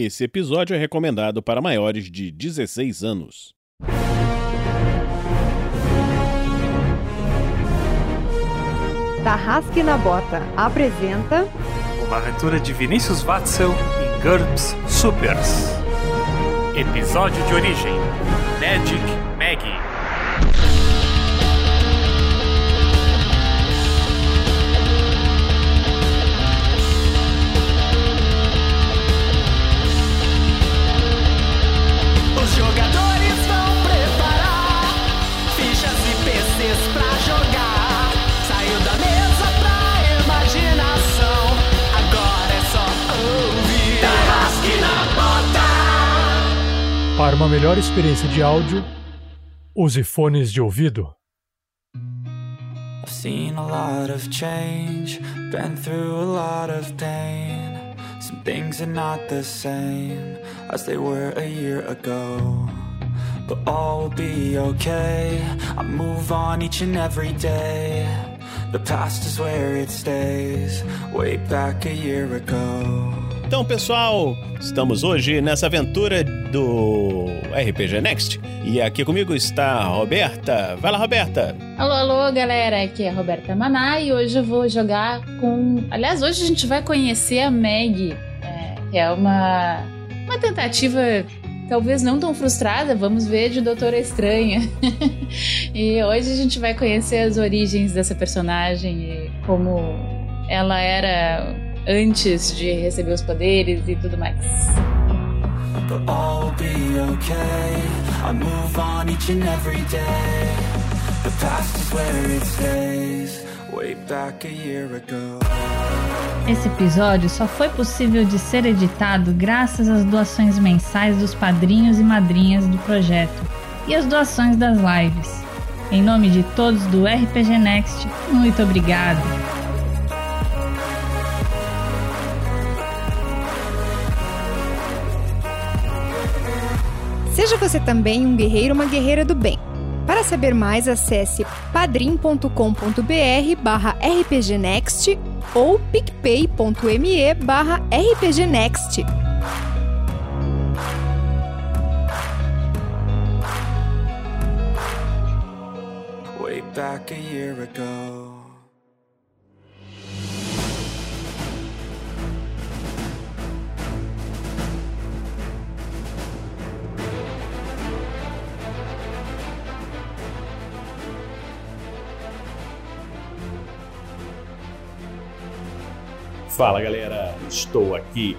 Esse episódio é recomendado para maiores de 16 anos. Tarrasque na Bota apresenta Uma aventura de Vinícius Watzel em GURPS Supers. Episódio de origem: Magic Para uma melhor experiência de áudio, use fones de ouvido. I've seen a lot of change, been through a lot of pain. Some things are not the same as they were a year ago. But all will be okay. I move on each and every day. The past is where it stays, way back a year ago. Então, pessoal, estamos hoje nessa aventura do RPG Next. E aqui comigo está Roberta. Vai lá, Roberta. Alô, alô, galera. Aqui é a Roberta Maná e hoje eu vou jogar com. Aliás, hoje a gente vai conhecer a Meg, é, que é uma, uma tentativa, talvez não tão frustrada, vamos ver, de Doutora Estranha. e hoje a gente vai conhecer as origens dessa personagem e como ela era antes de receber os poderes e tudo mais. But all will be okay. I move on each and every day. The past is where it stays, way back a year ago. Esse episódio só foi possível de ser editado graças às doações mensais dos padrinhos e madrinhas do projeto e às doações das lives. Em nome de todos do RPG Next, muito obrigado! Seja você também um guerreiro ou uma guerreira do bem. Para saber mais, acesse padrim.com.br barra rpgnext ou picpay.me barra rpgnext. Way back a year ago. Fala, galera. Estou aqui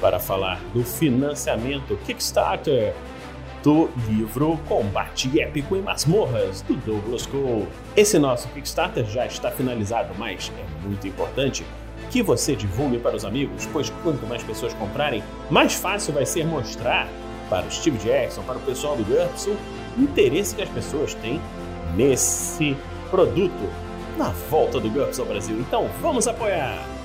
para falar do financiamento Kickstarter do livro Combate Épico em Masmorras, do Douglas Cole. Esse nosso Kickstarter já está finalizado, mas é muito importante que você divulgue para os amigos, pois quanto mais pessoas comprarem, mais fácil vai ser mostrar para o Steve Jackson, para o pessoal do GURPS, o interesse que as pessoas têm nesse produto na volta do GURPS ao Brasil. Então vamos apoiar!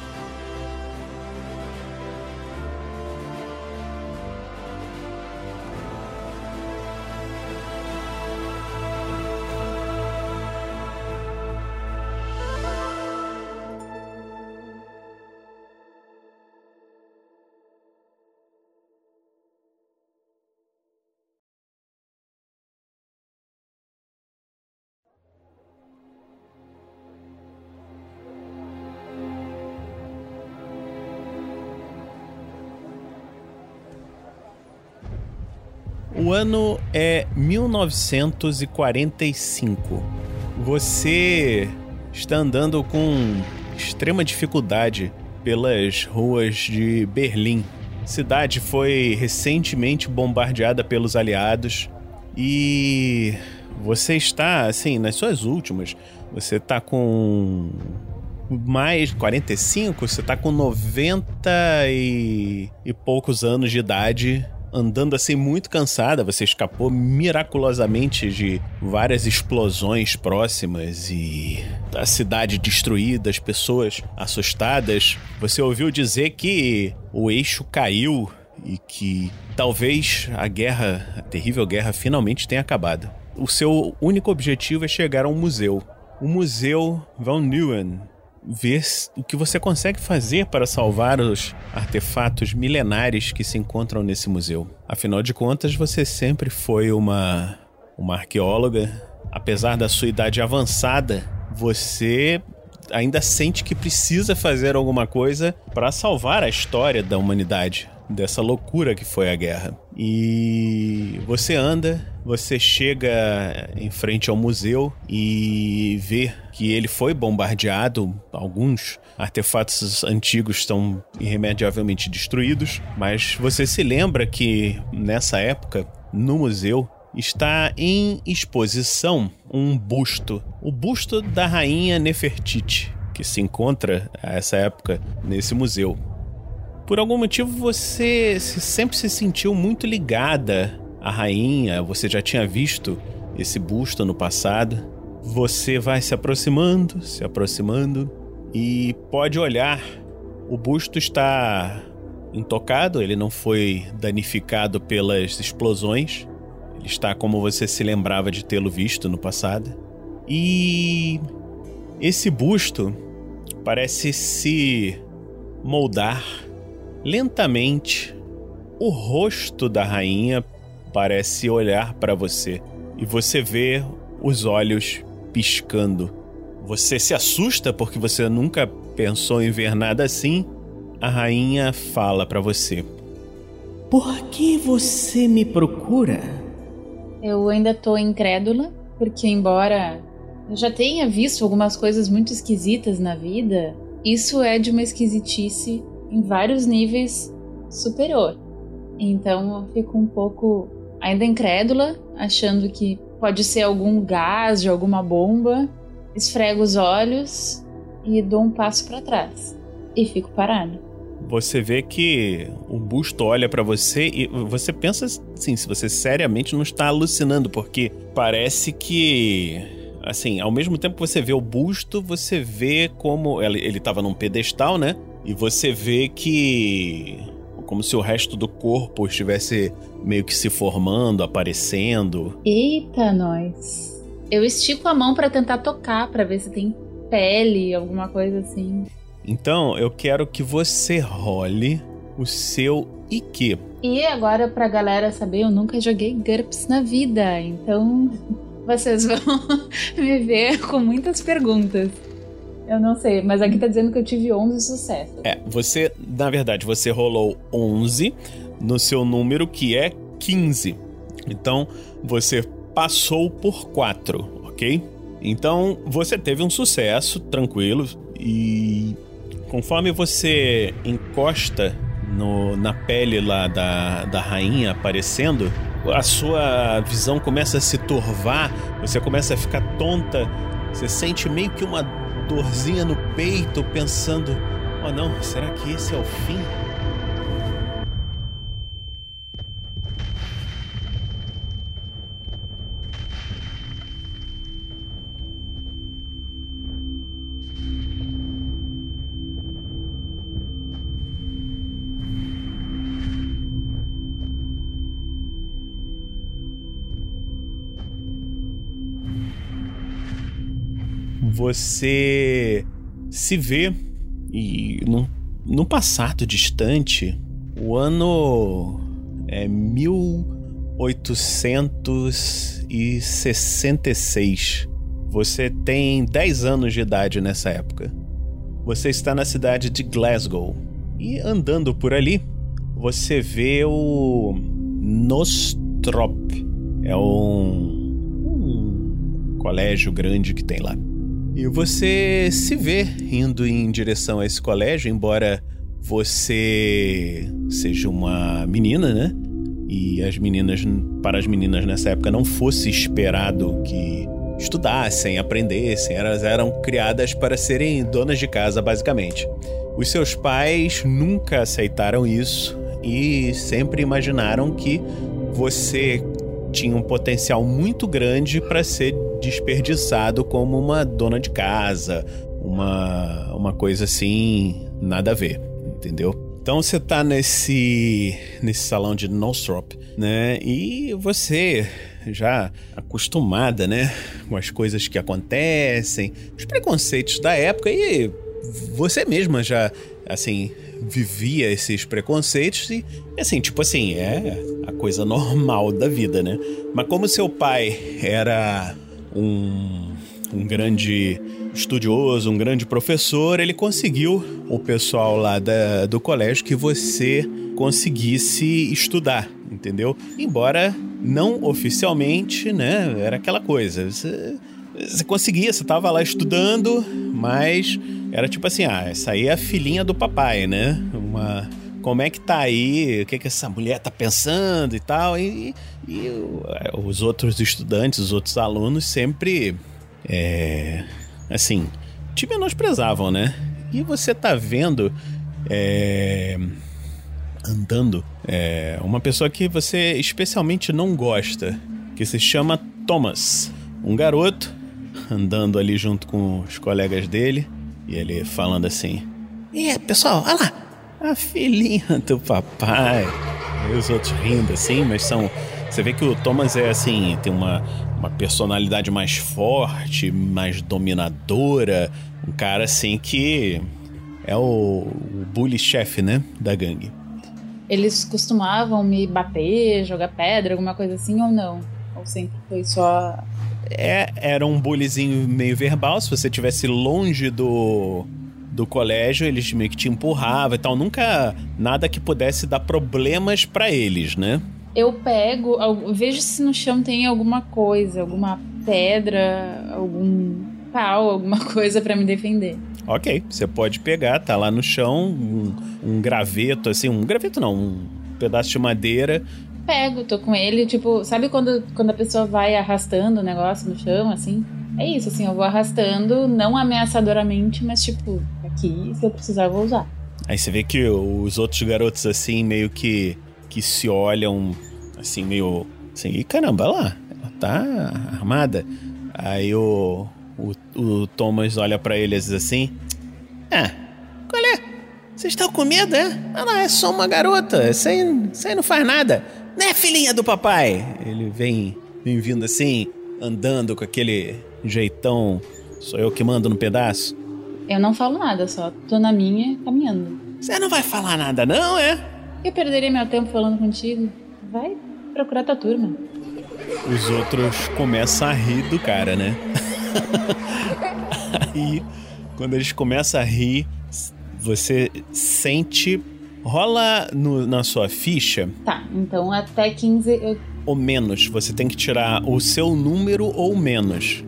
O ano é 1945. Você está andando com extrema dificuldade pelas ruas de Berlim. A cidade foi recentemente bombardeada pelos aliados e você está assim nas suas últimas. Você está com mais 45, você tá com 90 e, e poucos anos de idade, andando assim muito cansada. Você escapou miraculosamente de várias explosões próximas e a cidade destruída, as pessoas assustadas. Você ouviu dizer que o eixo caiu e que talvez a guerra, a terrível guerra, finalmente tenha acabado. O seu único objetivo é chegar a um museu. O Museu Van Nieuwen, ver o que você consegue fazer para salvar os artefatos milenares que se encontram nesse museu. Afinal de contas, você sempre foi uma, uma arqueóloga. Apesar da sua idade avançada, você ainda sente que precisa fazer alguma coisa para salvar a história da humanidade dessa loucura que foi a guerra. E você anda, você chega em frente ao museu e vê que ele foi bombardeado, alguns artefatos antigos estão irremediavelmente destruídos, mas você se lembra que nessa época, no museu, está em exposição um busto, o busto da rainha Nefertiti, que se encontra a essa época nesse museu. Por algum motivo você sempre se sentiu muito ligada à rainha, você já tinha visto esse busto no passado. Você vai se aproximando, se aproximando e pode olhar. O busto está intocado, ele não foi danificado pelas explosões. Ele está como você se lembrava de tê-lo visto no passado. E esse busto parece se moldar Lentamente, o rosto da rainha parece olhar para você e você vê os olhos piscando. Você se assusta porque você nunca pensou em ver nada assim. A rainha fala para você: Por que você me procura? Eu ainda tô incrédula, porque embora eu já tenha visto algumas coisas muito esquisitas na vida, isso é de uma esquisitice em vários níveis superior. Então eu fico um pouco ainda incrédula, achando que pode ser algum gás de alguma bomba. Esfrego os olhos e dou um passo para trás e fico parado. Você vê que o busto olha para você e você pensa assim, se você seriamente não está alucinando, porque parece que assim, ao mesmo tempo que você vê o busto, você vê como ele estava num pedestal, né? E você vê que. Como se o resto do corpo estivesse meio que se formando, aparecendo. Eita, nós. Eu estico a mão para tentar tocar, para ver se tem pele, alguma coisa assim. Então, eu quero que você role o seu IQ. E agora, pra galera saber, eu nunca joguei GURPS na vida, então vocês vão me ver com muitas perguntas. Eu não sei, mas aqui tá dizendo que eu tive 11 sucessos. É, você, na verdade, você rolou 11 no seu número que é 15. Então, você passou por 4, ok? Então, você teve um sucesso, tranquilo, e conforme você encosta no, na pele lá da, da rainha aparecendo, a sua visão começa a se turvar, você começa a ficar tonta, você sente meio que uma dorzinha no peito, pensando: oh não, será que esse é o fim? Você se vê e no, no passado distante, o ano é 1866. Você tem 10 anos de idade nessa época. Você está na cidade de Glasgow e andando por ali, você vê o Nostrop. É um, um colégio grande que tem lá. E você se vê indo em direção a esse colégio, embora você seja uma menina, né? E as meninas, para as meninas nessa época, não fosse esperado que estudassem, aprendessem, elas eram criadas para serem donas de casa, basicamente. Os seus pais nunca aceitaram isso e sempre imaginaram que você tinha um potencial muito grande para ser desperdiçado como uma dona de casa, uma, uma coisa assim, nada a ver, entendeu? Então você tá nesse nesse salão de Nostrop, né? E você já acostumada, né, com as coisas que acontecem, os preconceitos da época e você mesma já, assim, vivia esses preconceitos e, assim, tipo assim, é coisa normal da vida, né? Mas como seu pai era um, um grande estudioso, um grande professor, ele conseguiu o pessoal lá da, do colégio que você conseguisse estudar, entendeu? Embora não oficialmente, né? Era aquela coisa. Você, você conseguia, você tava lá estudando, mas era tipo assim, ah, essa aí é a filhinha do papai, né? Uma como é que tá aí, o que, que essa mulher tá pensando e tal. E, e os outros estudantes, os outros alunos sempre, é, assim, te menosprezavam, né? E você tá vendo, é, andando, é, uma pessoa que você especialmente não gosta, que se chama Thomas. Um garoto andando ali junto com os colegas dele e ele falando assim: E pessoal, olha lá, a filhinha do papai. E os outros rindo assim, mas são. Você vê que o Thomas é assim, tem uma, uma personalidade mais forte, mais dominadora. Um cara assim que é o, o bully chefe, né? Da gangue. Eles costumavam me bater, jogar pedra, alguma coisa assim ou não? Ou sempre foi só. É, era um bullyzinho meio verbal. Se você estivesse longe do, do colégio, eles meio que te empurravam e tal. Nunca nada que pudesse dar problemas para eles, né? Eu pego, eu vejo se no chão tem alguma coisa, alguma pedra, algum pau, alguma coisa para me defender. Ok, você pode pegar, tá lá no chão, um, um graveto, assim, um graveto não, um pedaço de madeira. Pego, tô com ele, tipo, sabe quando, quando a pessoa vai arrastando o negócio no chão, assim? É isso, assim, eu vou arrastando, não ameaçadoramente, mas tipo, aqui, se eu precisar, eu vou usar. Aí você vê que os outros garotos, assim, meio que, que se olham, assim, meio assim, e caramba, lá, ela tá armada. Aí o, o, o Thomas olha para eles assim: Ah, qual é? Vocês estão com medo, é? Ah, não, é só uma garota. Isso aí, isso aí não faz nada. Né, filhinha do papai? Ele vem, vem vindo assim, andando com aquele jeitão. Sou eu que mando no pedaço. Eu não falo nada, só tô na minha, caminhando. Você não vai falar nada, não, é? Eu perderia meu tempo falando contigo. Vai procurar tua turma. Os outros começam a rir do cara, né? Aí, quando eles começam a rir, você sente. Rola no- na sua ficha Tá, então até 15 eu. ou menos. Você tem que tirar o seu número ou menos.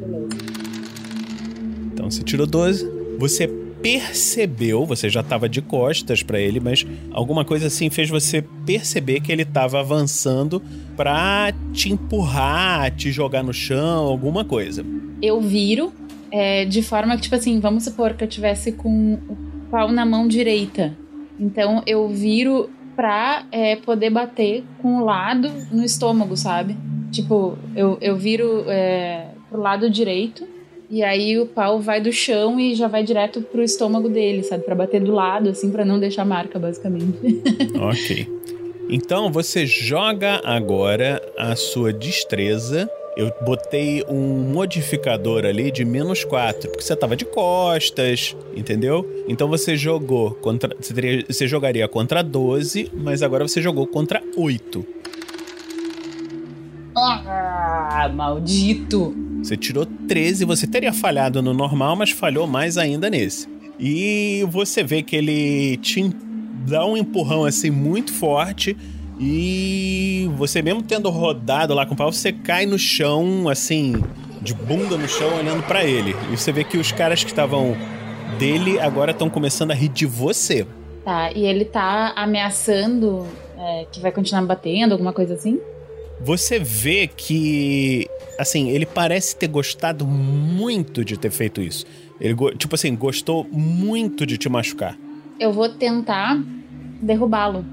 Então você tirou 12. Você percebeu, você já estava de costas pra ele, mas alguma coisa assim fez você perceber que ele estava avançando pra te empurrar, te jogar no chão, alguma coisa. Eu viro é, de forma que, tipo assim, vamos supor que eu tivesse com o pau na mão direita. Então eu viro pra é, poder bater com o lado no estômago, sabe? Tipo, eu, eu viro é, pro lado direito e aí o pau vai do chão e já vai direto pro estômago dele, sabe? Pra bater do lado, assim, pra não deixar marca, basicamente. Ok. Então você joga agora a sua destreza. Eu botei um modificador ali de menos 4, porque você tava de costas, entendeu? Então você jogou contra. Você, teria- você jogaria contra 12, mas agora você jogou contra 8. Ah, maldito! Você tirou 13, você teria falhado no normal, mas falhou mais ainda nesse. E você vê que ele te dá um empurrão assim muito forte e você mesmo tendo rodado lá com o pau, você cai no chão assim, de bunda no chão olhando pra ele. E você vê que os caras que estavam dele agora estão começando a rir de você. Tá, e ele tá ameaçando é, que vai continuar batendo, alguma coisa assim? Você vê que, assim, ele parece ter gostado muito de ter feito isso. Ele, tipo assim, gostou muito de te machucar. Eu vou tentar derrubá-lo.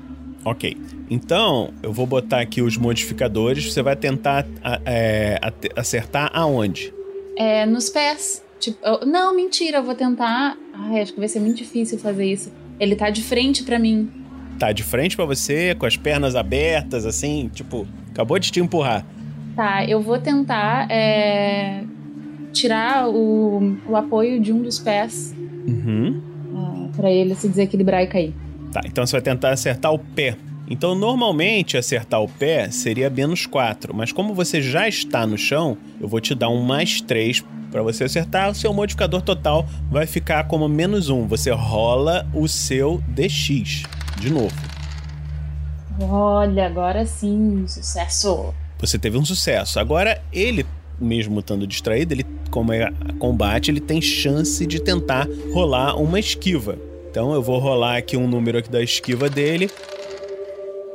Ok. Então, eu vou botar aqui os modificadores. Você vai tentar é, acertar aonde? É, nos pés. Tipo, eu- não, mentira, eu vou tentar. Ai, acho que vai ser muito difícil fazer isso. Ele tá de frente pra mim. Tá de frente pra você, com as pernas abertas, assim, tipo, acabou de te empurrar. Tá, eu vou tentar é, tirar o, o apoio de um dos pés. Uhum. pra ele se desequilibrar e cair. Tá, então você vai tentar acertar o pé. Então, normalmente, acertar o pé seria menos 4, mas como você já está no chão, eu vou te dar um mais 3 para você acertar. O seu modificador total vai ficar como menos 1. Você rola o seu DX de novo. Olha, agora sim, sucesso. Você teve um sucesso. Agora, ele, mesmo estando distraído, ele, como é combate, ele tem chance de tentar rolar uma esquiva. Então eu vou rolar aqui um número aqui da esquiva dele.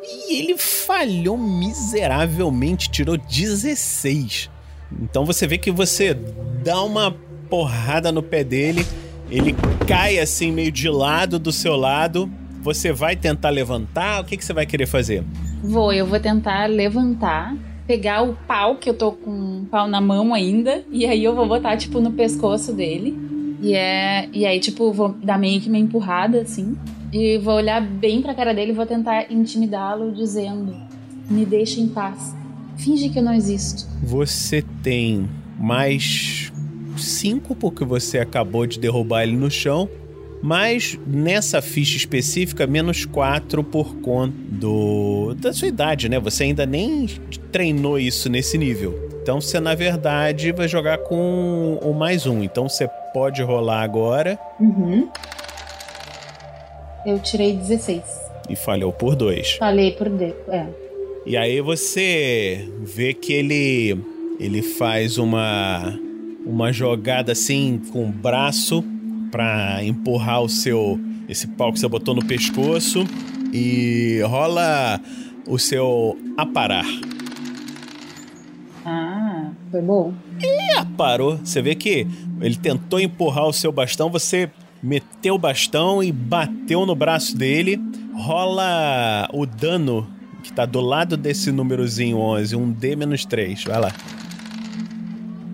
E ele falhou miseravelmente, tirou 16. Então você vê que você dá uma porrada no pé dele, ele cai assim meio de lado do seu lado. Você vai tentar levantar? O que, que você vai querer fazer? Vou, eu vou tentar levantar, pegar o pau, que eu tô com um pau na mão ainda, e aí eu vou botar, tipo, no pescoço dele. E é. E aí, tipo, vou dar meio que uma empurrada, assim. E vou olhar bem pra cara dele e vou tentar intimidá-lo, dizendo: Me deixa em paz. Finge que eu não existo. Você tem mais 5 porque você acabou de derrubar ele no chão. Mas nessa ficha específica, menos 4 por conta do, da sua idade, né? Você ainda nem treinou isso nesse nível. Então você, na verdade, vai jogar com o mais um. Então você pode rolar agora. Uhum. Eu tirei 16. E falhou por dois. Falei por D. É. E aí você vê que ele ele faz uma uma jogada assim com o braço para empurrar o seu esse pau que você botou no pescoço e rola o seu aparar. Ah, foi bom. E aparou. Você vê que ele tentou empurrar o seu bastão, você meteu o bastão e bateu no braço dele. Rola o dano que tá do lado desse númerozinho 11, um D menos 3. Vai lá.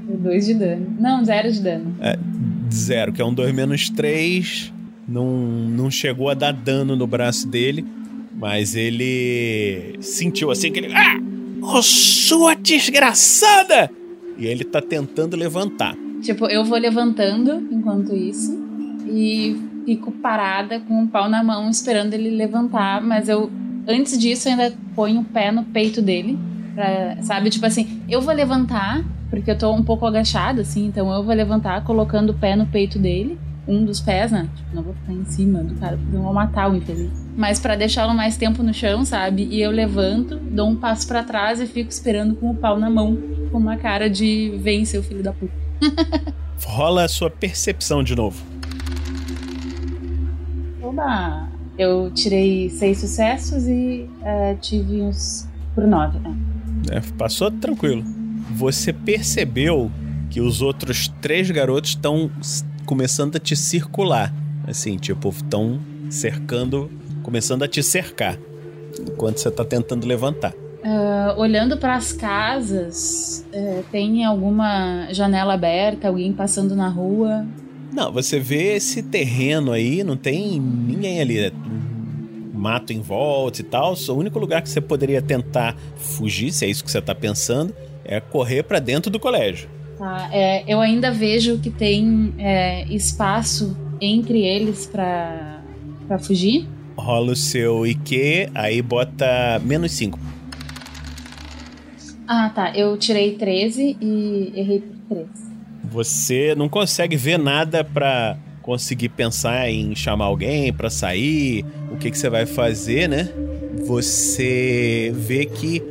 2 de dano. Não, zero de dano. É, zero, que é um 2 menos 3. Não, não chegou a dar dano no braço dele, mas ele sentiu assim que ele. Ah! Oh, sua desgraçada! E ele tá tentando levantar. Tipo, eu vou levantando enquanto isso e fico parada com o pau na mão esperando ele levantar, mas eu antes disso eu ainda ponho o pé no peito dele, pra, sabe? Tipo assim, eu vou levantar porque eu tô um pouco agachada assim, então eu vou levantar colocando o pé no peito dele, um dos pés, né? Tipo, não vou ficar em cima do cara, porque eu vou matar o infeliz. Mas para deixá-lo mais tempo no chão, sabe? E eu levanto, dou um passo para trás e fico esperando com o pau na mão, com uma cara de vem, seu filho da puta. Rola a sua percepção de novo. Oba! Eu tirei seis sucessos e uh, tive uns por nove. Né? É, passou tranquilo. Você percebeu que os outros três garotos estão começando a te circular. Assim, tipo, estão cercando, começando a te cercar. Enquanto você tá tentando levantar. Uh, olhando para as casas, uh, tem alguma janela aberta, alguém passando na rua? Não, você vê esse terreno aí, não tem ninguém ali. É mato em volta e tal. O único lugar que você poderia tentar fugir, se é isso que você tá pensando, é correr para dentro do colégio. Tá, é, eu ainda vejo que tem é, espaço entre eles para fugir. Rola o seu IQ, aí bota menos 5. Ah, tá. Eu tirei 13 e errei por 3. Você não consegue ver nada para conseguir pensar em chamar alguém para sair, o que, que você vai fazer, né? Você vê que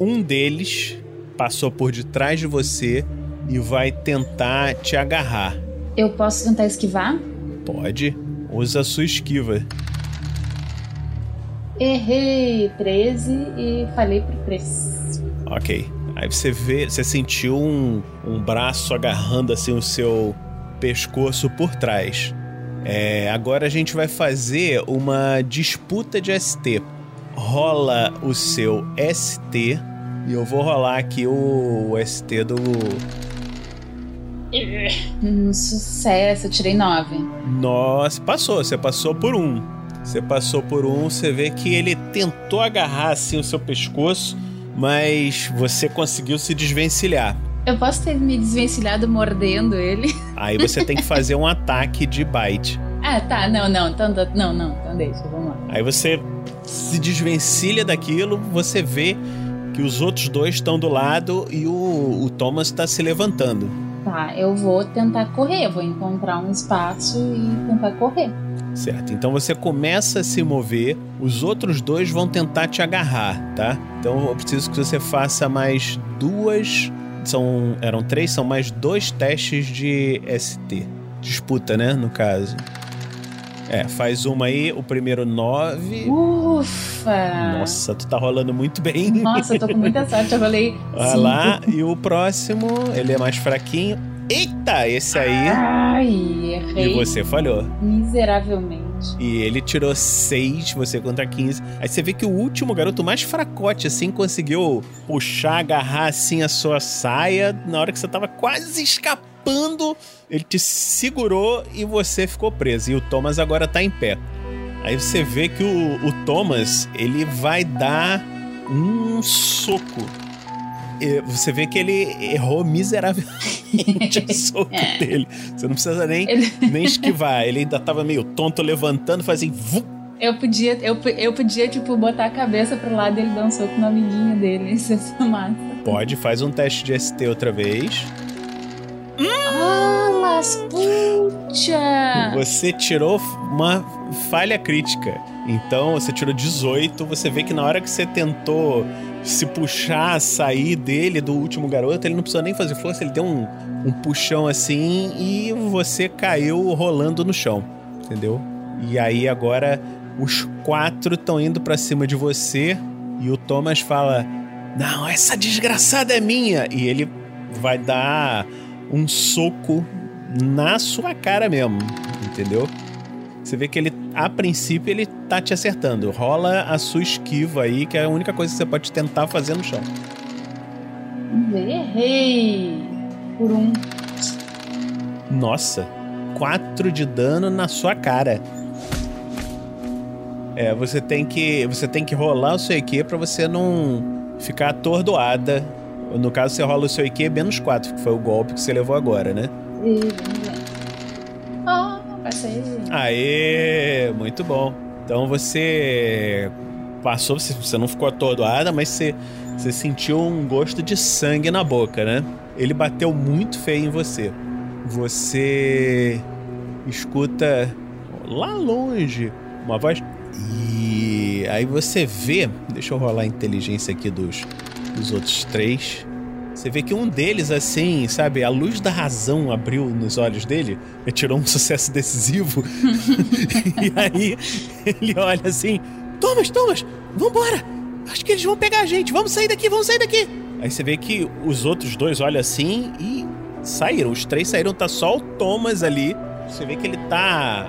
um deles passou por detrás de você e vai tentar te agarrar. Eu posso tentar esquivar? Pode. Usa a sua esquiva. Errei 13 e falei por 3. Ok. Aí você vê, você sentiu um, um braço agarrando assim o seu pescoço por trás. É, agora a gente vai fazer uma disputa de ST. Rola o seu ST e eu vou rolar aqui o, o ST do. Um sucesso, eu tirei 9. Nossa, passou, você passou por um. Você passou por um, você vê que ele tentou agarrar assim o seu pescoço, mas você conseguiu se desvencilhar. Eu posso ter me desvencilhado mordendo ele? Aí você tem que fazer um ataque de bite. Ah, tá. Não, não. Então, não, não. Então deixa, vamos lá. Aí você se desvencilha daquilo, você vê que os outros dois estão do lado e o, o Thomas está se levantando. Tá, eu vou tentar correr. Vou encontrar um espaço e tentar correr. Certo, então você começa a se mover, os outros dois vão tentar te agarrar, tá? Então eu preciso que você faça mais duas. São. Eram três, são mais dois testes de ST. Disputa, né? No caso. É, faz uma aí, o primeiro nove. Ufa! Nossa, tu tá rolando muito bem. Nossa, eu tô com muita sorte, eu rolei. Olha cinco. lá, e o próximo, ele é mais fraquinho. Eita, esse aí. Ai, errei. E você falhou. Miseravelmente. E ele tirou 6, você contra 15. Aí você vê que o último garoto mais fracote, assim, conseguiu puxar, agarrar, assim, a sua saia. Na hora que você tava quase escapando, ele te segurou e você ficou preso. E o Thomas agora tá em pé. Aí você vê que o, o Thomas, ele vai dar um soco. E Você vê que ele errou miseravelmente o soco dele. Você não precisa nem, nem esquivar. Ele ainda tava meio tonto, levantando, fazia assim, Eu podia, eu, eu podia, tipo, botar a cabeça pro lado e ele dar um soco no amiguinho dele. Isso é massa. Pode, faz um teste de ST outra vez. Ah, mas puxa! Você tirou uma falha crítica. Então você tirou 18. Você vê que na hora que você tentou se puxar, sair dele, do último garoto, ele não precisou nem fazer força, ele deu um, um puxão assim e você caiu rolando no chão. Entendeu? E aí agora os quatro estão indo pra cima de você e o Thomas fala: Não, essa desgraçada é minha! E ele vai dar um soco na sua cara mesmo, entendeu? Você vê que ele, a princípio, ele tá te acertando. Rola a sua esquiva aí, que é a única coisa que você pode tentar fazer no chão. Errei! Por um. Nossa, 4 de dano na sua cara. É, você tem que você tem que rolar o seu EQ pra você não ficar atordoada. No caso, você rola o seu EQ menos 4, que foi o golpe que você levou agora, né? Ah, passei. Aê, muito bom. Então você passou, você- você não ficou atordoada, mas você, você sentiu um gosto de sangue na boca, né? Ele bateu muito feio em você. Você escuta lá longe uma voz. E aí você vê. Deixa eu rolar a inteligência aqui dos, dos outros três. Você vê que um deles, assim, sabe, a luz da razão abriu nos olhos dele, ele tirou um sucesso decisivo. e aí ele olha assim: Thomas, Thomas, vambora! Acho que eles vão pegar a gente, vamos sair daqui, vamos sair daqui! Aí você vê que os outros dois olham assim e saíram. Os três saíram, tá só o Thomas ali. Você vê que ele tá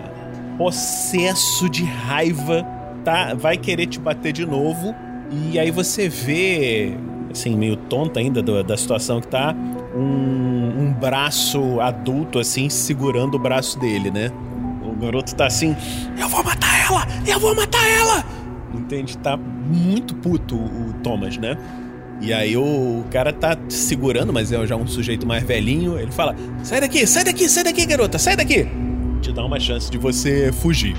possesso de raiva, tá? Vai querer te bater de novo. E aí você vê, assim, meio tonto ainda do- da situação que tá, um, um braço adulto, assim, segurando o braço dele, né? O garoto tá assim, eu vou matar ela! Eu vou matar ela! Entende? Tá muito puto o Thomas, né? E aí o cara tá segurando, mas é já um sujeito mais velhinho. Ele fala: Sai daqui, sai daqui, sai daqui, garota, sai daqui! Te dá uma chance de você fugir.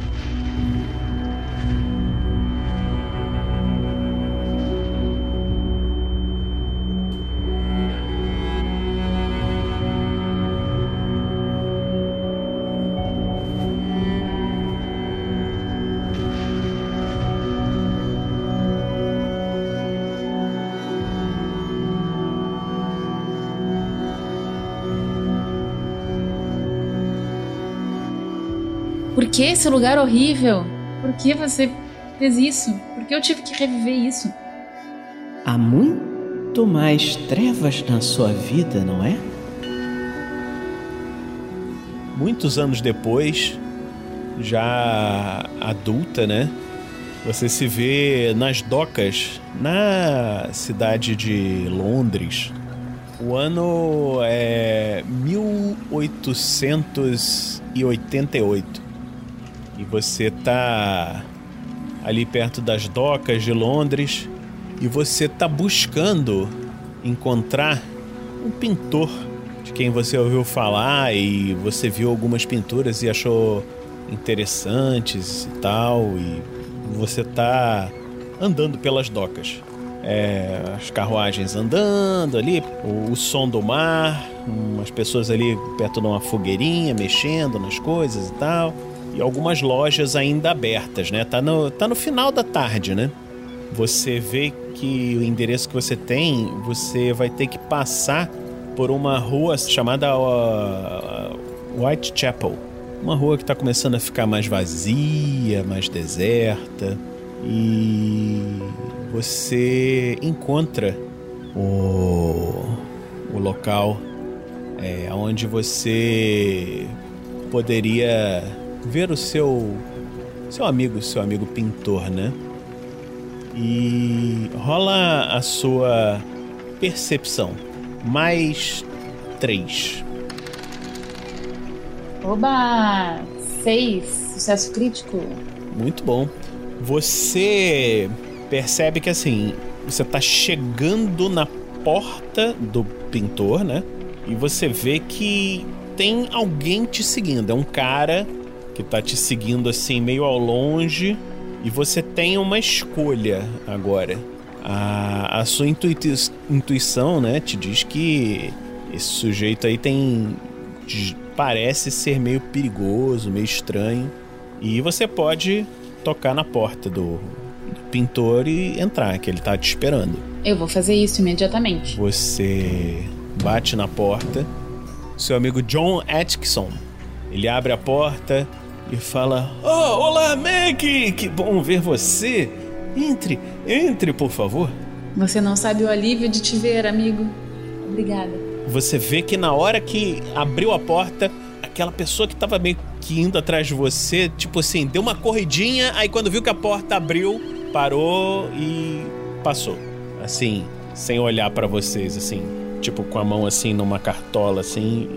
Por que esse lugar horrível? Por que você fez isso? Por que eu tive que reviver isso? Há muito mais trevas na sua vida, não é? Muitos anos depois, já adulta, né? Você se vê nas docas na cidade de Londres. O ano é 1888. Você tá ali perto das docas de Londres e você tá buscando encontrar um pintor de quem você ouviu falar e você viu algumas pinturas e achou interessantes e tal, e você tá andando pelas docas. É, as carruagens andando ali, o, o som do mar, umas pessoas ali perto de uma fogueirinha mexendo nas coisas e tal. E algumas lojas ainda abertas, né? Tá no, tá no final da tarde, né? Você vê que o endereço que você tem, você vai ter que passar por uma rua chamada uh, Whitechapel. Uma rua que está começando a ficar mais vazia, mais deserta. E você encontra o, o local é, onde você poderia ver o seu seu amigo, seu amigo pintor, né? E rola a sua percepção. Mais três. Oba! Seis. Sucesso crítico. Muito bom. Você percebe que assim, você tá chegando na porta do pintor, né? E você vê que tem alguém te seguindo. É um cara que tá te seguindo assim meio ao longe e você tem uma escolha agora. A, a sua intui intuição, né, te diz que esse sujeito aí tem parece ser meio perigoso, meio estranho, e você pode tocar na porta do, do pintor e entrar, que ele tá te esperando. Eu vou fazer isso imediatamente. Você bate na porta. Seu amigo John Atkinson. Ele abre a porta e fala: Oh, olá, Meg! Que bom ver você! Entre, entre, por favor. Você não sabe o alívio de te ver, amigo. Obrigada. Você vê que na hora que abriu a porta, aquela pessoa que tava meio que indo atrás de você, tipo assim, deu uma corridinha, aí quando viu que a porta abriu, parou e passou. Assim, sem olhar para vocês, assim, tipo com a mão assim numa cartola, assim,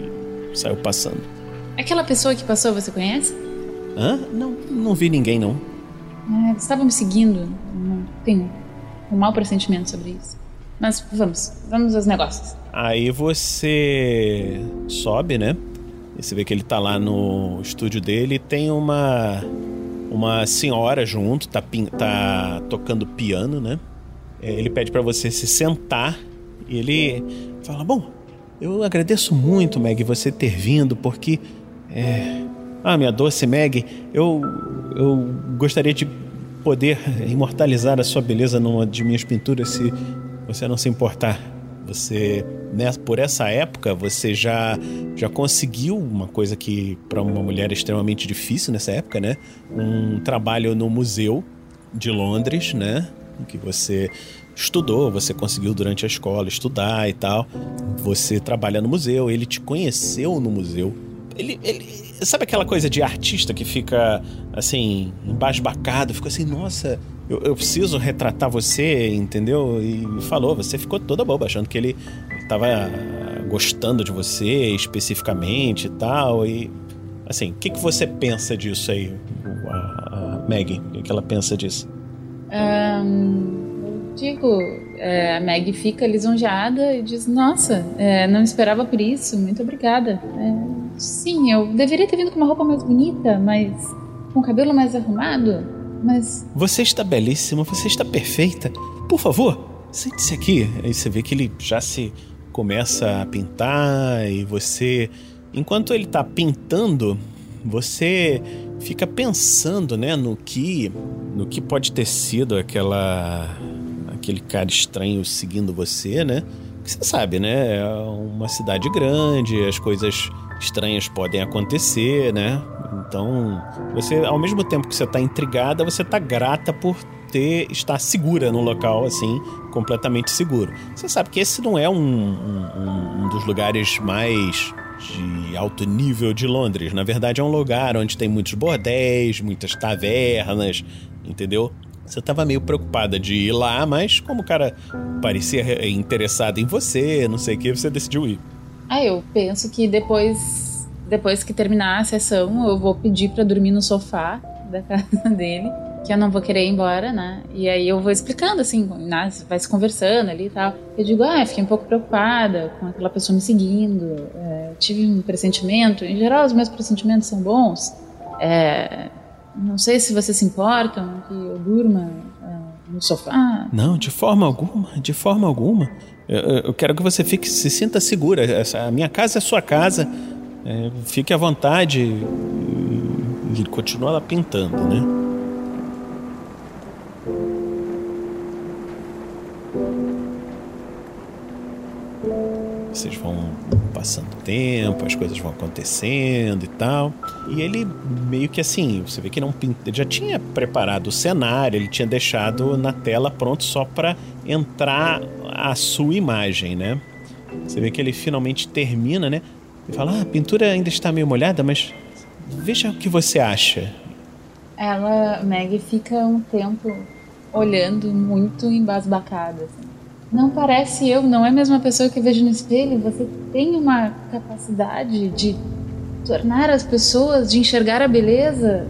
e saiu passando. Aquela pessoa que passou, você conhece? Hã? Não, não vi ninguém, não. É, eles estavam me seguindo. Não tenho um mau pressentimento sobre isso. Mas vamos, vamos aos negócios. Aí você sobe, né? E você vê que ele tá lá no estúdio dele e tem uma uma senhora junto, tá, tá tocando piano, né? É, ele pede para você se sentar e ele fala: Bom, eu agradeço muito, Meg, você ter vindo, porque é, ah, minha doce Meg, eu, eu gostaria de poder imortalizar a sua beleza numa de minhas pinturas se você não se importar. Você, né, por essa época, você já já conseguiu uma coisa que para uma mulher é extremamente difícil nessa época, né? Um trabalho no museu de Londres, né? Que você estudou, você conseguiu durante a escola estudar e tal. Você trabalha no museu, ele te conheceu no museu. Ele, ele Sabe aquela coisa de artista que fica assim, embasbacado, ficou assim, nossa, eu, eu, preciso retratar você, entendeu? E falou, você ficou toda boba, achando que ele tava gostando de você especificamente e tal. E assim, o que, que você pensa disso aí, a, a Maggie? O que, que ela pensa disso? Um, digo, é, a Maggie fica lisonjeada e diz: Nossa, é, não esperava por isso, muito obrigada. É, Sim, eu deveria ter vindo com uma roupa mais bonita, mas com o cabelo mais arrumado, mas. Você está belíssima, você está perfeita. Por favor, sente-se aqui. Aí você vê que ele já se começa a pintar e você. Enquanto ele está pintando, você fica pensando, né, no que, no que pode ter sido aquela, aquele cara estranho seguindo você, né? Você sabe, né? É uma cidade grande, as coisas estranhas podem acontecer, né? Então, você, ao mesmo tempo que você está intrigada, você está grata por ter estar segura no local assim, completamente seguro. Você sabe que esse não é um, um, um dos lugares mais de alto nível de Londres. Na verdade, é um lugar onde tem muitos bordéis, muitas tavernas, entendeu? Você estava meio preocupada de ir lá, mas como o cara parecia interessado em você, não sei o que, você decidiu ir. Ah, eu penso que depois, depois que terminar a sessão, eu vou pedir para dormir no sofá da casa dele, que eu não vou querer ir embora, né? E aí eu vou explicando, assim, né? vai se conversando ali e tal. Eu digo, ah, fiquei um pouco preocupada com aquela pessoa me seguindo, é, tive um pressentimento. Em geral, os meus pressentimentos são bons. É, não sei se vocês se importam que eu durma é, no sofá. Não, de forma alguma, de forma alguma. Eu, eu- quero que você fique, se sinta segura. Essa, a minha casa é sua casa. É, fique à vontade. E continua lá pintando, né? Vocês vão passando tempo, as coisas vão acontecendo e tal. E ele meio que assim, você vê que não pinta, ele já tinha preparado o cenário, ele tinha deixado na tela pronto só para entrar a sua imagem, né? Você vê que ele finalmente termina, né? E fala: "Ah, a pintura ainda está meio molhada, mas veja o que você acha". Ela, Meg, fica um tempo olhando muito embasbacada. Assim. Não parece eu, não é a mesma pessoa que vejo no espelho. Você tem uma capacidade de tornar as pessoas, de enxergar a beleza.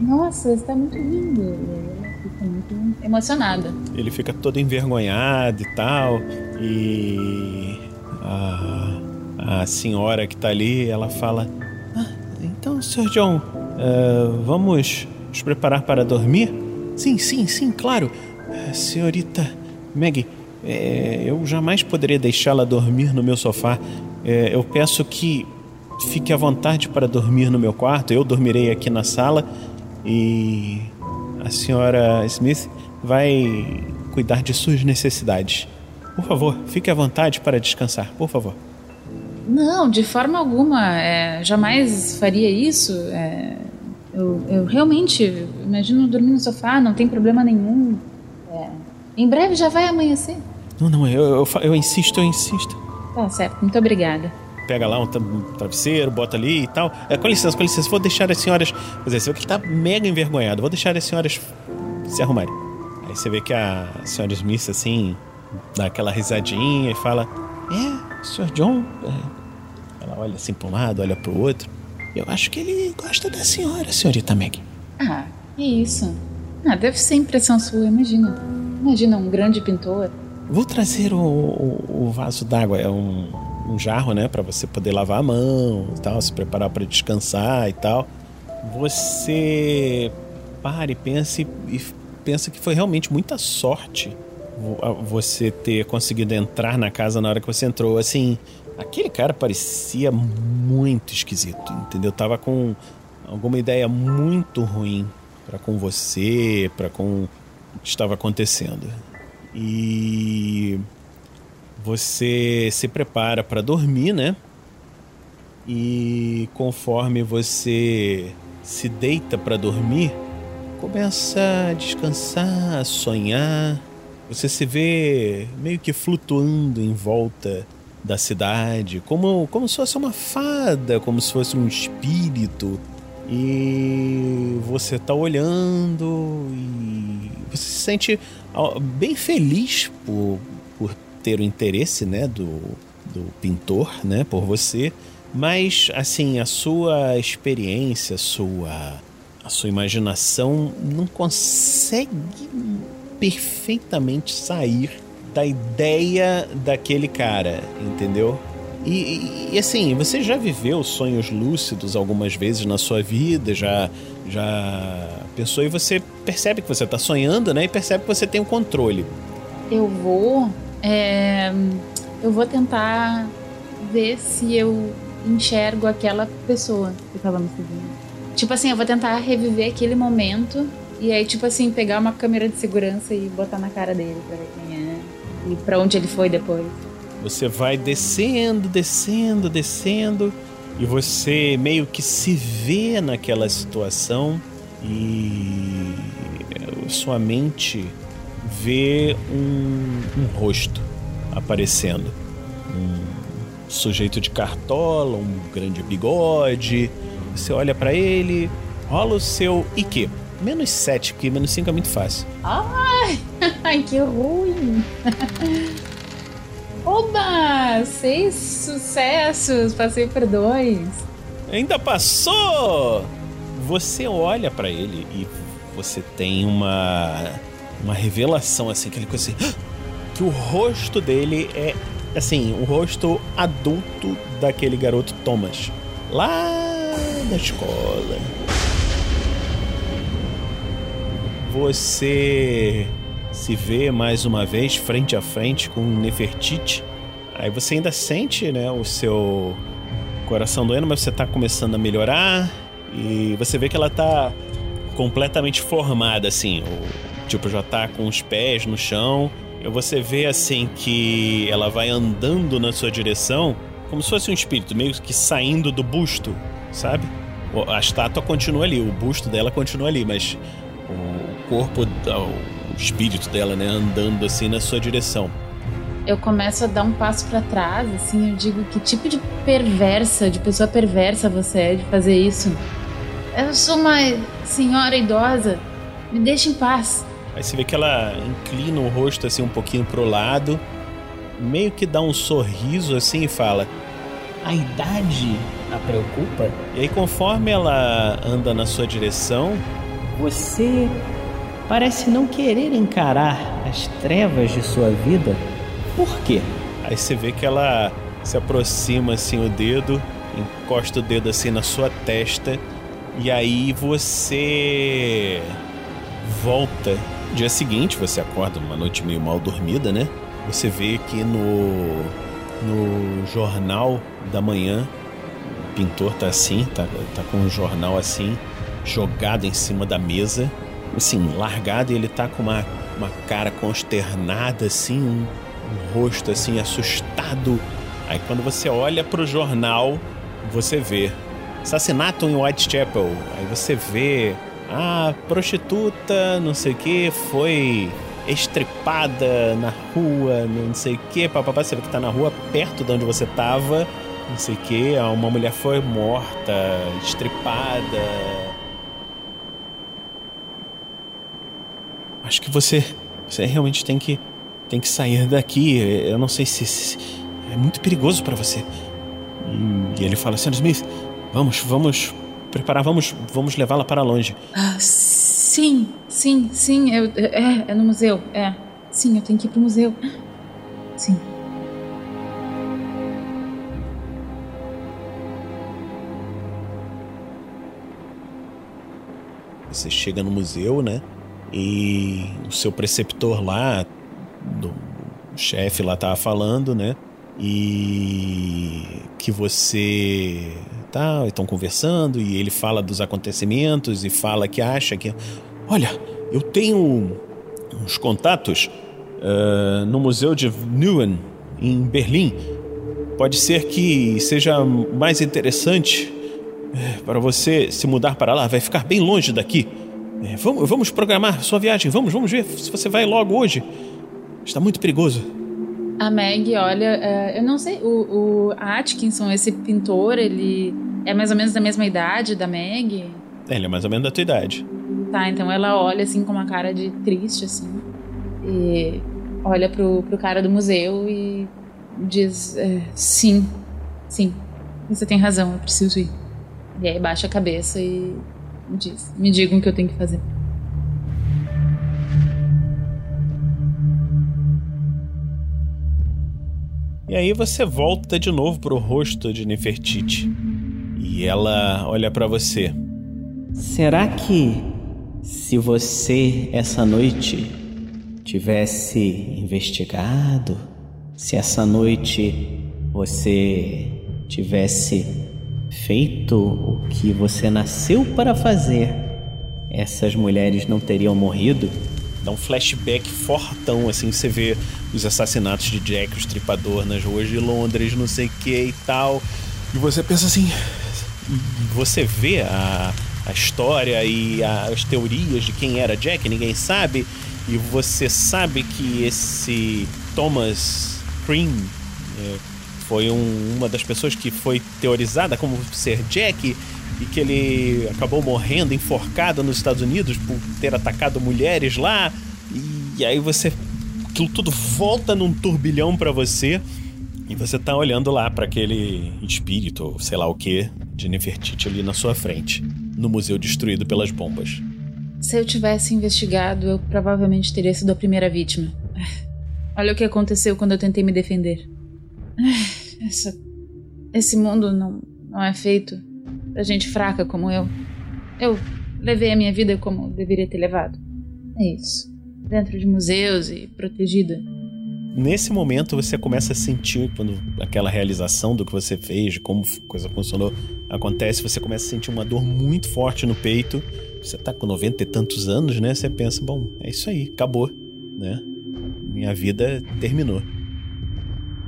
Nossa, está muito lindo. Ela fica muito emocionada. Ele fica todo envergonhado e tal. E a, a senhora que tá ali, ela fala: "Ah, então, Sr. John, eh, vamos nos preparar para dormir? Sim, sim, sim, claro. Eh, senhorita Meg, eh, eu jamais poderia deixá-la dormir no meu sofá. Eh, eu peço que fique à vontade para dormir no meu quarto. Eu dormirei aqui na sala e a senhora Smith vai cuidar de suas necessidades. Por favor, fique à vontade para descansar, por favor. Não, de forma alguma. é, jamais faria isso. é, eu, eu realmente imagino dormir no sofá, não tem problema nenhum. É, em breve já vai amanhecer. Não, não, eu, eu, eu insisto, eu insisto. Tá certo, muito obrigada. Pega lá um tra- um travesseiro, bota ali e tal. É, com licença, com licença, vou deixar as senhoras. Quer dizer, você que tá mega envergonhado. Vou deixar as senhoras se arrumarem. Aí você vê que a senhora Smith, assim, dá aquela risadinha e fala: É, Sr. John. é." Ela olha assim pra um lado, olha pro outro. Eu acho que ele gosta da senhora, senhorita Meg. Ah, que isso? Ah, deve ser impressão sua, imagina. Imagina um grande pintor. Vou trazer o, o- o vaso d'água, é um, um jarro, né, Pra você poder lavar a mão e tal, se preparar para descansar e tal. Você para e pensa e, e pensa que foi realmente muita sorte você ter conseguido entrar na casa na hora que você entrou. Assim, aquele cara parecia muito esquisito, entendeu? Tava com alguma ideia muito ruim para com você, para com o que estava acontecendo. E você se prepara para dormir, né? E conforme você se deita para dormir, começa a descansar, a sonhar. Você se vê meio que flutuando em volta da cidade, como, como se fosse uma fada, como se fosse um espírito. E você tá olhando e você se sente bem feliz por, por ter o interesse, né, do, do pintor, né, por você. Mas, assim, a sua experiência, a sua, a sua imaginação não consegue perfeitamente sair da ideia daquele cara, entendeu? E, e- assim, você já viveu sonhos lúcidos algumas vezes na sua vida, já, já pensou e você percebe que você está sonhando, né? E percebe que você tem o controle. Eu vou. é, eu vou tentar ver se eu enxergo aquela pessoa que tava me seguindo. Tipo assim, eu vou tentar reviver aquele momento e aí, tipo assim, pegar uma câmera de segurança e botar na cara dele pra ver quem é e pra onde ele foi depois. Você vai descendo, descendo, descendo, e você meio que se vê naquela situação e sua mente vê um, um rosto aparecendo. Um sujeito de cartola, um grande bigode. Você olha pra ele, rola o seu IQ. Menos 7, porque menos 5 é muito fácil. Ai, ai que ruim! Oba! Seis sucessos, passei por dois. Ainda passou! Você olha pra ele e você tem uma uma revelação assim, aquele coisa assim, que o rosto dele é assim, o rosto adulto daquele garoto Thomas, lá da escola. você se vê mais uma vez frente a frente com Nefertiti. Aí você ainda sente, né, o seu coração doendo, mas você tá começando a melhorar e você vê que ela tá completamente formada assim, o tipo já tá com os pés no chão. E você vê assim que ela vai andando na sua direção, como se fosse um espírito meio que saindo do busto, sabe? A estátua continua ali, o busto dela continua ali, mas o corpo, o espírito dela, né, andando assim na sua direção. Eu começo a dar um passo para trás, assim, eu digo que tipo de perversa, de pessoa perversa você é de fazer isso. Eu sou uma senhora idosa, me deixe em paz. Aí você vê que ela inclina o rosto assim um pouquinho pro lado, meio que dá um sorriso assim e fala: A idade a preocupa? E aí, conforme ela anda na sua direção, Você parece não querer encarar as trevas de sua vida. Por quê? aí você vê que ela se aproxima assim o dedo, encosta o dedo assim na sua testa, e aí você volta. Dia seguinte, você acorda numa noite meio mal dormida, né? Você vê que no no jornal da manhã, pintor tá assim, tá, tá com um jornal assim, jogado em cima da mesa, assim, largado, e ele tá com uma, uma cara consternada, assim, um, um rosto assim, assustado. Aí quando você olha pro jornal, você vê assassinato em Whitechapel. Aí você vê a prostituta, não sei o que, foi estripada na rua, não sei o que, papapá, você vê que tá na rua perto de onde você tava, não sei o que, uma mulher foi morta, estripada. Acho que você, você realmente tem que, tem que sair daqui. Eu não sei se, se é muito perigoso para você. E ele fala, Sr. Smith, vamos, vamos preparar, vamos, vamos levá-la para longe. Ah, sim, sim, sim, eu, é, é no museu, é. Sim, eu tenho que ir pro museu. Sim. Você chega no museu, né? E o seu preceptor lá, do chefe lá tava falando, né? E que você tá, estão conversando e ele fala dos acontecimentos e fala que acha que, olha, eu tenho uns contatos ah, no museu de Neuen em Berlim. Pode ser que seja mais interessante para você se mudar para lá. Vai ficar bem longe daqui. Eh, vamos, vamos programar sua viagem. Vamos, vamos ver se você vai logo hoje. Está muito perigoso. A Meg, olha, é, eu não sei, o, o Atkinson, esse pintor, ele é mais ou menos da mesma idade da Meg? É, Ele é mais ou menos da tua idade. Tá, então ela olha assim com uma cara de triste, assim. E olha pro, pro cara do museu e diz: é, Sim, sim, você tem razão, eu preciso ir. E aí baixa a cabeça e diz: Me digam o que eu tenho que fazer. E aí você volta de novo pro rosto de Nefertiti. E ela olha pra você. Será que se você essa noite tivesse investigado, se essa noite você tivesse feito o que você nasceu para fazer, essas mulheres não teriam morrido? Dá um flashback fortão, assim, você vê os assassinatos de Jack, o estripador, nas ruas de Londres, não sei o que e tal. E você pensa assim. e Você vê a, a história e a- as teorias de quem era Jack, ninguém sabe. E você sabe que esse Thomas Cream é, foi um- uma das pessoas que foi teorizada como ser Jack e que ele acabou morrendo enforcado nos Estados Unidos por ter atacado mulheres lá. E aí você aquilo tudo volta num turbilhão pra você e você tá olhando lá pra aquele espírito, sei lá o que, de Nefertiti ali na sua frente, no museu destruído pelas bombas. Se eu tivesse investigado, eu provavelmente teria sido a primeira vítima. Olha o que aconteceu quando eu tentei me defender. Essa, esse mundo não, não é feito pra gente fraca como eu. Eu levei a minha vida como deveria ter levado. É isso. Dentro de museus e protegida. Nesse momento você começa a sentir quando aquela realização do que você fez, de como a coisa funcionou, acontece, você começa a sentir uma dor muito forte no peito. Você tá com 90 e tantos anos, né? Você pensa, bom, é isso aí, acabou, né? Minha vida terminou.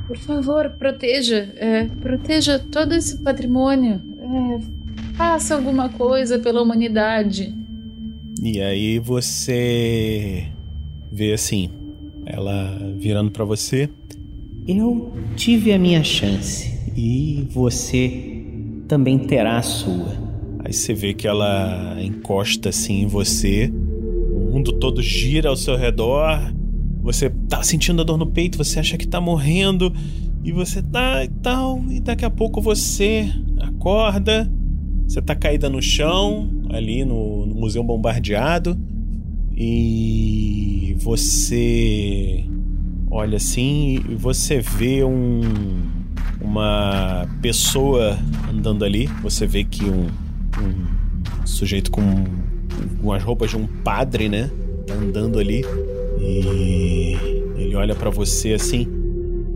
Por favor, proteja. É, proteja todo esse patrimônio. É, faça alguma coisa pela humanidade. E aí você vê assim, ela virando para você. Eu tive a minha chance e você também terá a sua. Aí você vê que ela encosta assim em você. O mundo todo gira ao seu redor. Você tá sentindo a dor no peito, você acha que tá morrendo e você tá e tal, e daqui a pouco você acorda, você tá caída no chão, ali no, no museu bombardeado, e você olha assim e você vê um uma pessoa andando ali, você vê que um, um sujeito com, com as roupas de um padre, né, tá andando ali e ele olha para você assim: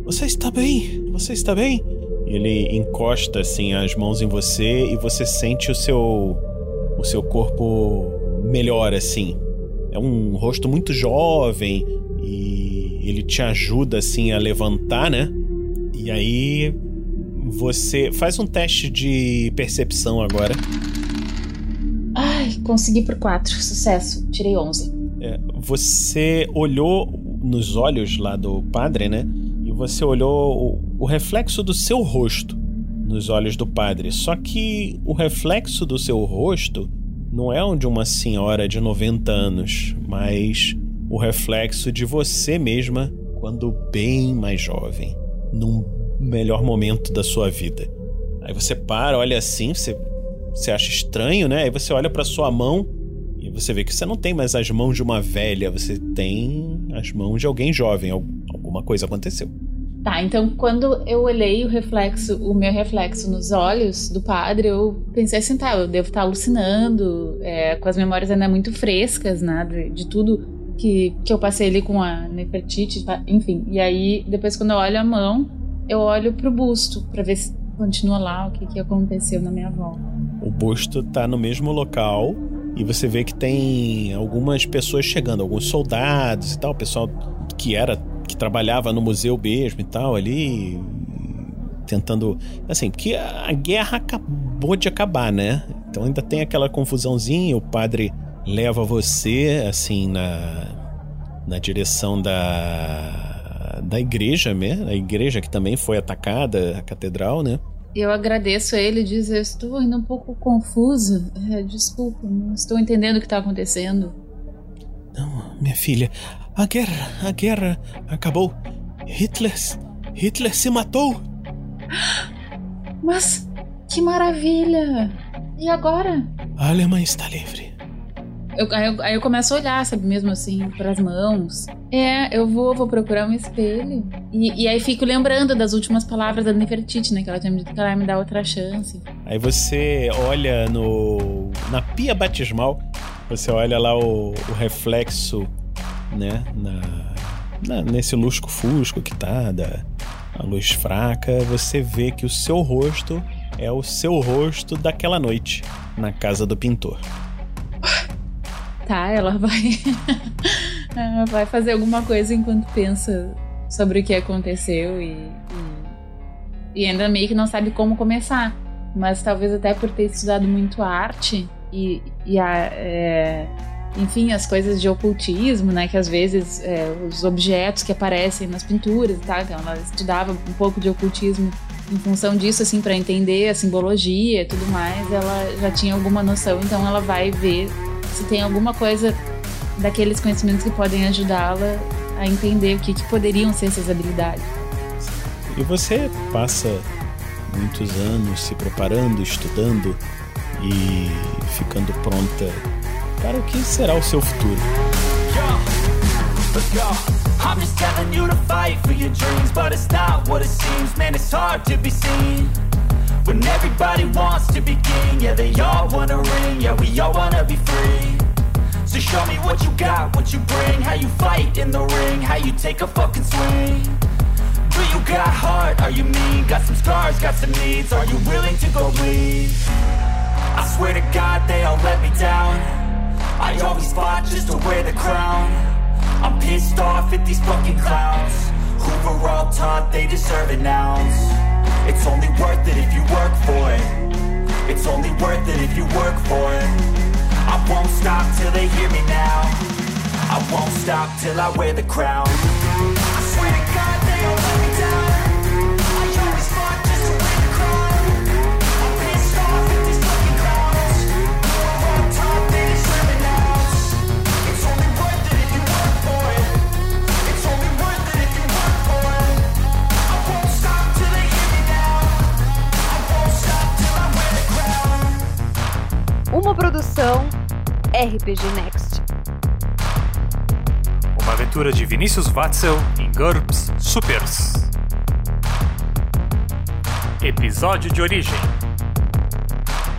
Você está bem? Você está bem? E ele encosta assim as mãos em você e você sente o seu o seu corpo melhor assim. É um rosto muito jovem e ele te ajuda assim a levantar, né? E aí você faz um teste de percepção agora. Ai, consegui por 4. Sucesso. Tirei 11. Você olhou nos olhos lá do padre, né? E você olhou o, o reflexo do seu rosto nos olhos do padre. Só que o reflexo do seu rosto não é o de uma senhora de 90 anos, mas o reflexo de você mesma quando bem mais jovem, num melhor momento da sua vida. Aí você para, olha assim, você, você acha estranho, né? Aí você olha para sua mão e você vê que você não tem mais as mãos de uma velha, você tem as mãos de alguém jovem. Alguma coisa aconteceu. Tá, então quando eu olhei o reflexo, o meu reflexo nos olhos do padre, eu pensei assim, tá, eu devo estar alucinando, é, com as memórias ainda muito frescas, né, de, de, tudo que, que eu passei ali com a Nefertiti, enfim. E aí, depois quando eu olho a mão, eu olho pro busto, para ver se continua lá, o que, que aconteceu na minha volta. O busto tá no mesmo local, e você vê que tem algumas pessoas chegando, alguns soldados e tal, pessoal que era que trabalhava no museu mesmo e tal ali tentando assim, porque a guerra acabou de acabar, né? Então ainda tem aquela confusãozinha, o padre leva você assim na na direção da da igreja, né? A igreja que também foi atacada, a catedral, né? Eu agradeço a ele e diz: Eu estou ainda um pouco confusa. É, desculpa, não estou entendendo o que está acontecendo. Não, minha filha, a guerra, a guerra acabou. Hitler, Hitler se matou. Mas que maravilha! E agora? A Alemanha está livre. Eu, aí, eu, aí eu começo a olhar, sabe, mesmo assim, para as mãos. É, eu vou, vou procurar um espelho. E, e aí fico lembrando das últimas palavras da Nefertiti, né? Que ela tinha me dito que ela ia me dar outra chance. Aí você olha no na pia batismal, você olha lá o, o reflexo, né? Na, na, nesse lusco-fusco que tá, da a luz fraca, você vê que o seu rosto é o seu rosto daquela noite na casa do pintor tá, ela vai. vai fazer alguma coisa enquanto pensa sobre o que aconteceu e, e, e, ainda meio que não sabe como começar. Mas talvez até por ter estudado muito arte e, e a, é, enfim, as coisas de ocultismo, né? Que às vezes é, os objetos que aparecem nas pinturas e tal. Então ela estudava um pouco de ocultismo em função disso, assim, para entender a simbologia e tudo mais. Ela já tinha alguma noção, então ela vai ver se tem alguma coisa daqueles conhecimentos que podem ajudá-la a entender o que, que poderiam ser essas habilidades. E você passa muitos anos se preparando, estudando e ficando pronta para o que será o seu futuro. I'm just telling you to fight for your dreams, but it's not what it seems. Man, it's hard to be seen. When everybody wants to be king, yeah, they all wanna ring, yeah, we all wanna be free. So show me what you got, what you bring, how you fight in the ring, how you take a fucking swing. Do you got heart? Are you mean? Got some scars, got some needs. Are you willing to go bleed? I swear to God they all let me down. I always fought just to wear the crown. I'm pissed off at these fucking clowns who were all taught they deserve it now. It's only worth it if you work for it. It's only worth it if you work for it. I won't stop till they hear me now. I won't stop till I wear the crown. Uma produção RPG Next. Uma aventura de Vinícius Watzel em GURPS Supers. Episódio de origem: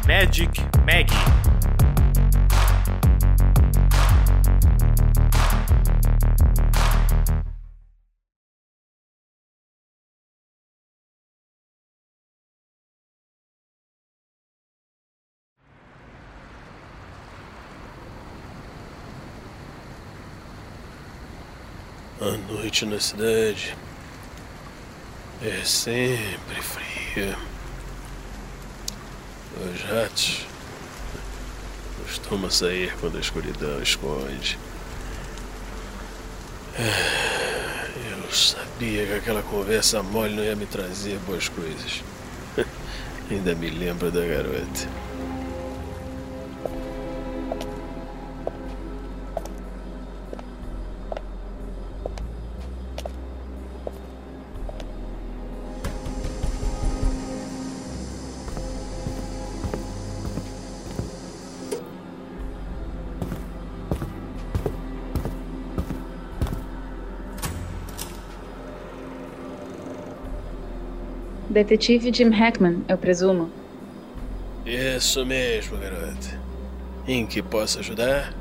Magic Maggie. A noite na cidade é sempre fria. Os ratos costumam sair quando a escuridão esconde. Ah, Eu sabia que aquela conversa mole não ia me trazer boas coisas. Ainda me lembro da garota. Detetive Jim Hackman, eu presumo. Isso mesmo, garota. Em que posso ajudar?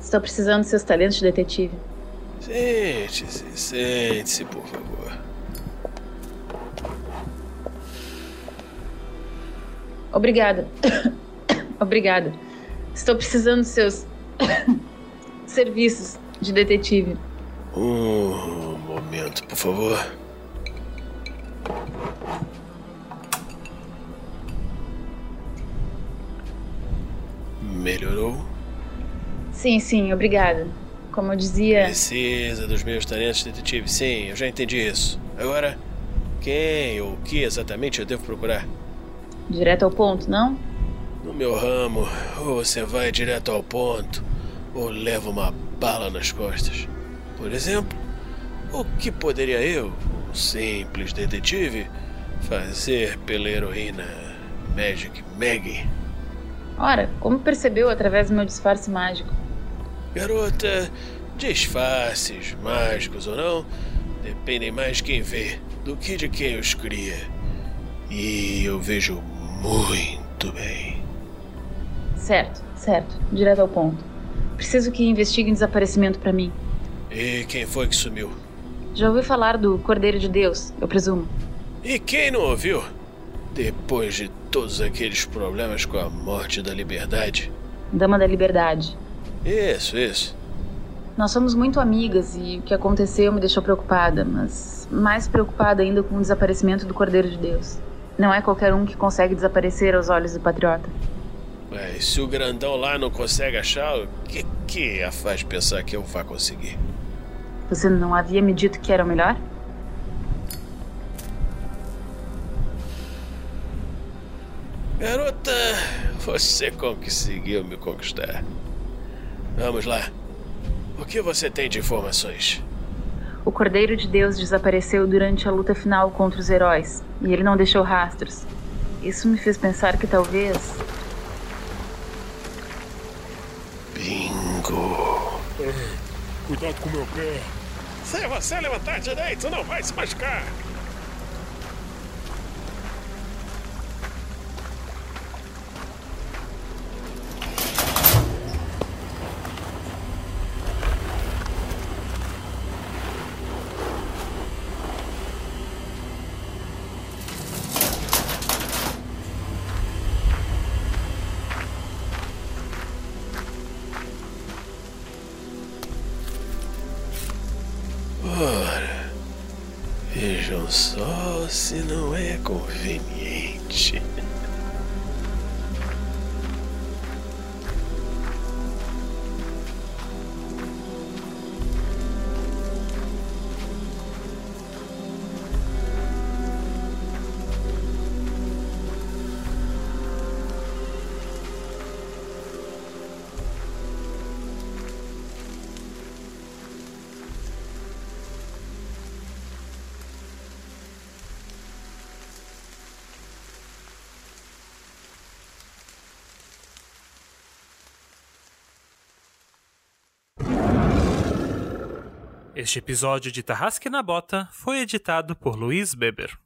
Estou precisando dos seus talentos de detetive. Sente-se, sente-se, por favor. Obrigada. Obrigada. Estou precisando dos seus serviços de detetive. Um momento, por favor. Melhorou? Sim, sim, obrigada. Como eu dizia, Precisa dos meus talentos, detetive. Sim, eu já entendi isso. Agora, quem ou o que exatamente eu devo procurar? direto ao ponto, não? No meu ramo, ou você vai direto ao ponto, ou leva uma bala nas costas. Por exemplo, o que poderia eu, um simples detetive, fazer pela heroína Magic Maggie? Ora, como percebeu através do meu disfarce mágico? Garota, disfarces, mágicos ou não, dependem mais de quem vê do que de quem os cria. E eu vejo muito bem. Certo, certo, direto ao ponto. Preciso que investiguem desaparecimento para mim. E quem foi que sumiu? Já ouviu falar do Cordeiro de Deus, eu presumo. E quem não ouviu? Depois de todos aqueles problemas com a morte da liberdade. Dama da Liberdade. Isso, isso. Nós somos muito amigas e o que aconteceu me deixou preocupada, mas mais preocupada ainda com o desaparecimento do Cordeiro de Deus. Não é qualquer um que consegue desaparecer aos olhos do patriota. Mas se o grandão lá não consegue achar, o que que a faz pensar que eu vá conseguir? Você não havia me dito que era o melhor? Garota, você conseguiu me conquistar. Vamos lá. O que você tem de informações? O Cordeiro de Deus desapareceu durante a luta final contra os heróis e ele não deixou rastros. Isso me fez pensar que talvez. Com meu pé. Se você levantar direito, não vai se machucar. Este episódio de Tarrasque na Bota foi editado por Luiz Beber.